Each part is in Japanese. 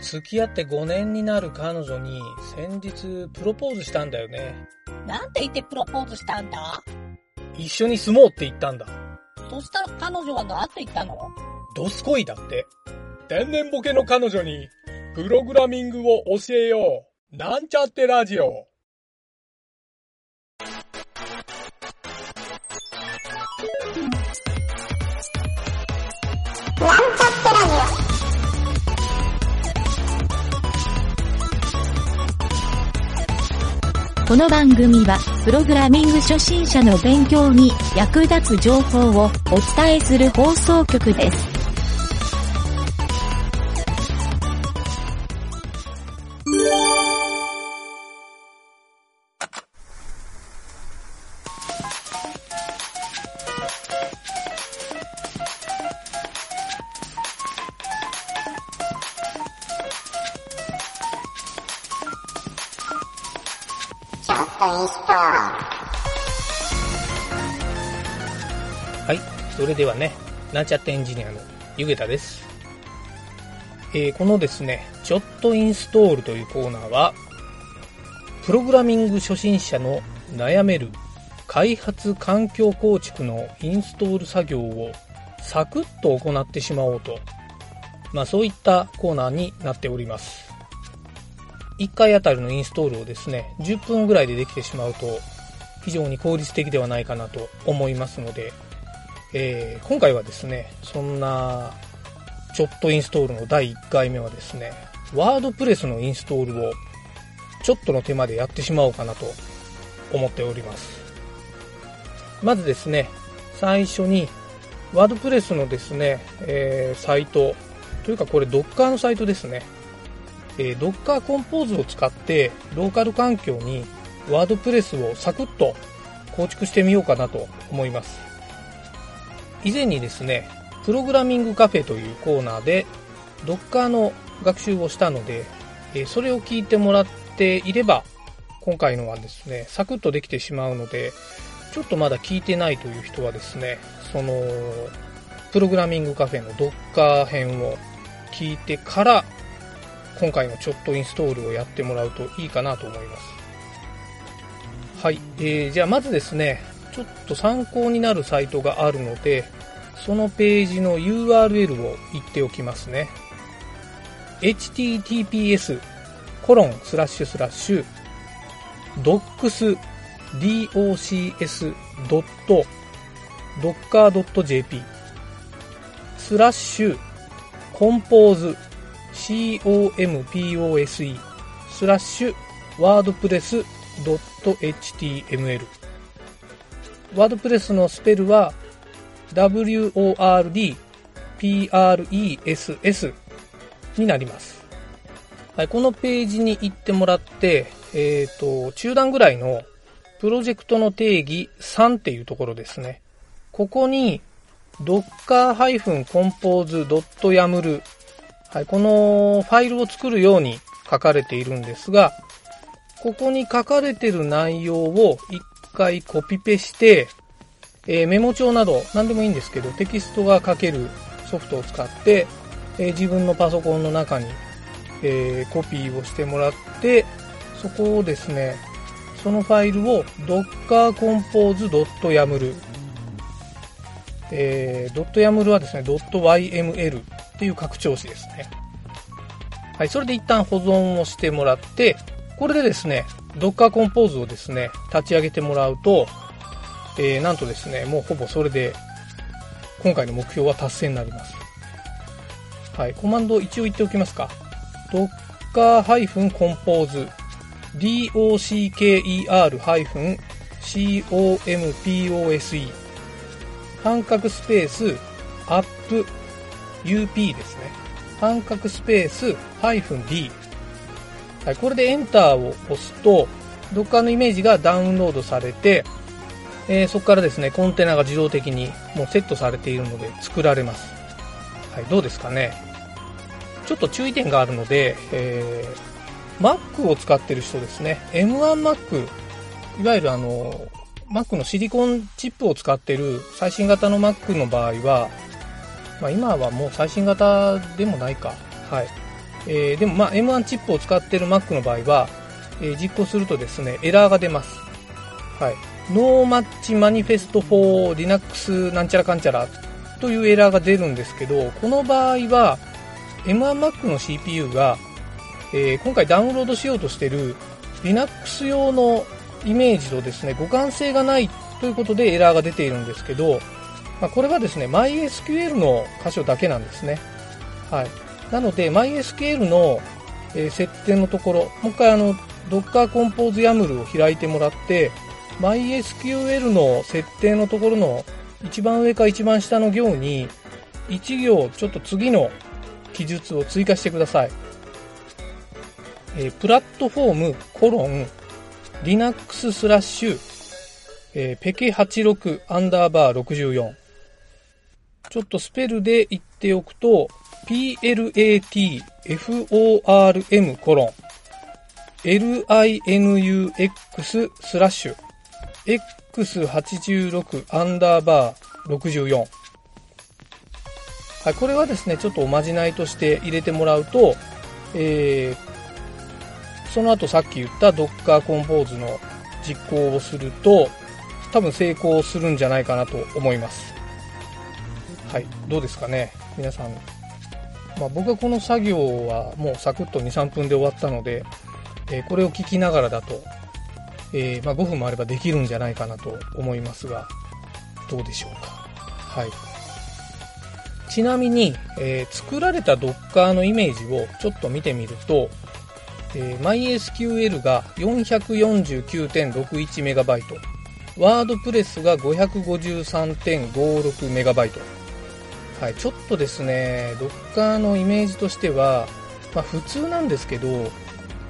付き合って5年になる彼女に先日プロポーズしたんだよね。なんて言ってプロポーズしたんだ？一緒に住もうって言ったんだ。そしたら彼女は何て言ったの？ドスコイだって。天然ボケの彼女にプログラミングを教えよう。なんちゃってラジオ。この番組は、プログラミング初心者の勉強に役立つ情報をお伝えする放送局です。はい。それではね、なんちゃってエンジニアのゆげたです。えーこのですね、ちょっとインストールというコーナーは、プログラミング初心者の悩める開発環境構築のインストール作業をサクッと行ってしまおうと、まあそういったコーナーになっております。1回あたりのインストールをですね、10分ぐらいでできてしまうと、非常に効率的ではないかなと思いますので、えー今回はですね、そんな、ちょっとインストールの第1回目はですね、ワードプレスのインストールを、ちょっとの手間でやってしまおうかなと思っております。まずですね、最初に、ワードプレスのですね、えーサイト、というかこれ Docker のサイトですね。えー Docker コンポーズを使って、ローカル環境にワードプレスをサクッと構築してみようかなと思います。以前にですね、プログラミングカフェというコーナーで Docker の学習をしたので、えーそれを聞いてもらっていれば、今回のはですね、サクッとできてしまうので、ちょっとまだ聞いてないという人はですね、その、プログラミングカフェの Docker 編を聞いてから、今回のちょっとインストールをやってもらうといいかなと思います。はい。えー、じゃあまずですね、ちょっと参考になるサイトがあるので、そのページの URL を言っておきますね。https コロンスラッシュスラッシュ docs docs.docker.jp スラッシュコンポーズ compose スラッシュワードプレス .html ワードプレスのスペルは wordpress になります。はい、このページに行ってもらって、えっ、と、中段ぐらいのプロジェクトの定義3っていうところですね。ここに docker-compose.yaml はい、このファイルを作るように書かれているんですが、ここに書かれている内容を一回コピペして、えーメモ帳など何でもいいんですけど、テキストが書けるソフトを使って、えー自分のパソコンの中に、えーコピーをしてもらって、そこをですね、そのファイルを dockercompose.yaml えー、.yaml はですね、ドット .yml っていう拡張子ですね。はい、それで一旦保存をしてもらって、これでですね、Docker Compose をですね、立ち上げてもらうと、えー、なんとですね、もうほぼそれで、今回の目標は達成になります。はい、コマンド一応言っておきますか。docker-compose docker-compose 半角スペース up up ですね。半角スペースハイフン -d。はい、これでエンターを押すと、Docker のイメージがダウンロードされて、えーそこからですね、コンテナが自動的にもうセットされているので作られます。はい、どうですかね。ちょっと注意点があるので、えー Mac を使ってる人ですね。M1Mac、いわゆるあの、Mac のシリコンチップを使っている最新型の Mac の場合は、まあ今はもう最新型でもないか。はい。えーでもまあ M1 チップを使っている Mac の場合は、えー実行するとですね、エラーが出ます。はい。ノーマッチマニフェスト for Linux なんちゃらかんちゃらというエラーが出るんですけど、この場合は M1Mac の CPU が、えー今回ダウンロードしようとしている Linux 用のイメージとですね、互換性がないということでエラーが出ているんですけど、まあ、これはですね、MySQL の箇所だけなんですね。はい。なので、MySQL の、えー設定のところ、もう一回あの、Docker Compose YAML を開いてもらって、MySQL の設定のところの一番上か一番下の行に、1行ちょっと次の記述を追加してください。えープラットフォームコロン Linux スラッシュ、えーペケ86アンダーバー64。ちょっとスペルで言っておくと、platform コロン linux スラッシュ x86 アンダーバー64。はい、これはですね、ちょっとおまじないとして入れてもらうと、えーその後さっき言った Docker Compose の実行をすると、多分成功するんじゃないかなと思います。はい、どうですかね、皆さん。まあ、僕はこの作業はもうサクッと2、3分で終わったので、えーこれを聞きながらだと、えーまあ、5分もあればできるんじゃないかなと思いますが、どうでしょうか？はい。ちなみに、えー作られた Docker のイメージをちょっと見てみると、えー MySQL が 449.61MB、WordPress が 553.56MB。はい、ちょっとですね、Docker のイメージとしては、まあ普通なんですけど、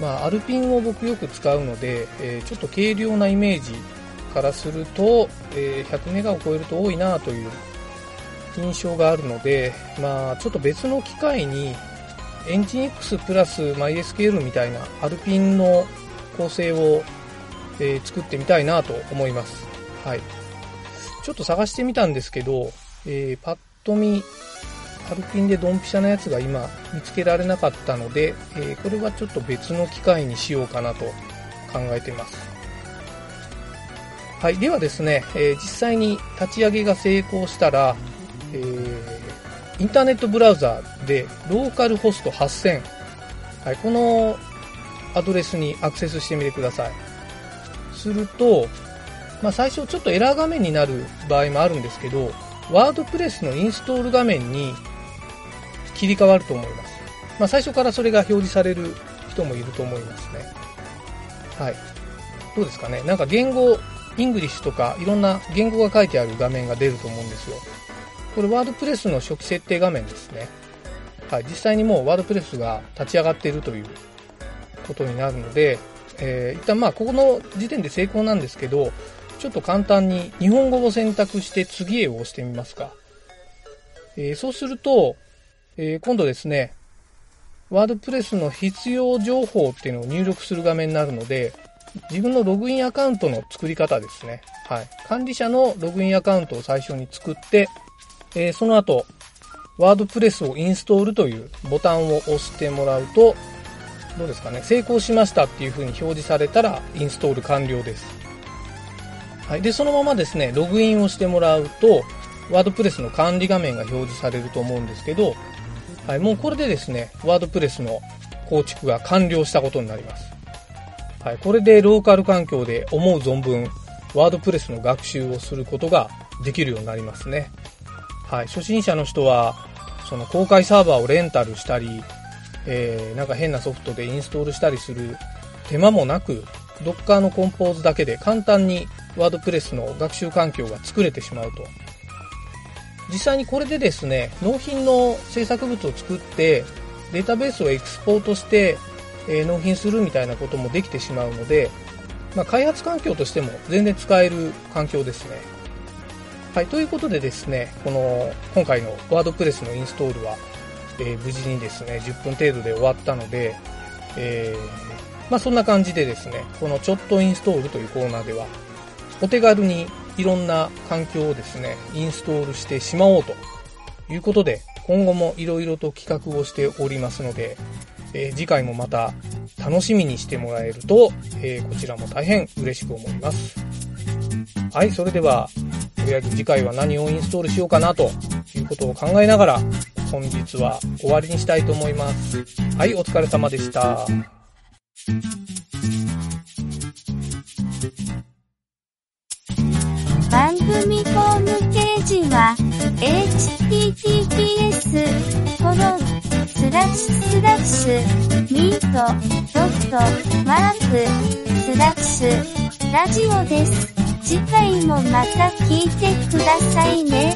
まあアルピンを僕よく使うので、えーちょっと軽量なイメージからすると、えー100メガを超えると多いなという印象があるので、まあちょっと別の機械にエンジン X プラス MySQL みたいなアルピンの構成を、えー作ってみたいなと思います。はい。ちょっと探してみたんですけど、えーパッと見、アルピンでドンピシャなやつが今見つけられなかったので、えーこれはちょっと別の機械にしようかなと考えています。はい。ではですね、えー実際に立ち上げが成功したら、えーインターネットブラウザーでローカルホスト8000、はい、このアドレスにアクセスしてみてください。すると、まあ、最初ちょっとエラー画面になる場合もあるんですけど、 WordPress のインストール画面に切り替わると思います。まあ、最初からそれが表示される人もいると思いますね。はい。どうですかねなんか言語、イングリッシュとかいろんな言語が書いてある画面が出ると思うんですよ。これ WordPress の初期設定画面ですね。はい。実際にもうワードプレスが立ち上がっているということになるので、えー一旦まあここの時点で成功なんですけど、ちょっと簡単に日本語を選択して次へを押してみますか。えーそうすると、えー今度ですね、ワードプレスの必要情報っていうのを入力する画面になるので、自分のログインアカウントの作り方ですね。はい。管理者のログインアカウントを最初に作って、えーその後、ワードプレスをインストールというボタンを押してもらうと、どうですかね、成功しましたっていう風に表示されたら、インストール完了です。はい。で、そのままですね、ログインをしてもらうと、ワードプレスの管理画面が表示されると思うんですけど、はい、もうこれでですね、ワードプレスの構築が完了したことになります。はい、これでローカル環境で思う存分、ワードプレスの学習をすることができるようになりますね。はい、初心者の人は、その公開サーバーをレンタルしたり、えー、なんか変なソフトでインストールしたりする手間もなく、Docker のコンポーズだけで簡単にワードプレスの学習環境が作れてしまうと。実際にこれでですね、納品の制作物を作って、データベースをエクスポートして、えー納品するみたいなこともできてしまうので、まあ、開発環境としても全然使える環境ですね。はい、ということでですね、この今回のワードプレスのインストールは、えー無事にですね、10分程度で終わったので、えーまあそんな感じでですね、このちょっとインストールというコーナーでは、お手軽にいろんな環境をですね、インストールしてしまおうということで、今後もいろいろと企画をしておりますので、えー次回もまた楽しみにしてもらえると、えこちらも大変嬉しく思います。はい、それでは、りあえず次回は何をインストールしようかなということを考えながら、本日は終わりにしたいと思います。はい、お疲れ様でした。番組ホームページは、https, コロン、スラッシュスラッシュ、ミート、ドット、マーク、スラッシュ、ラジオです。次回もまた聞いてくださいね。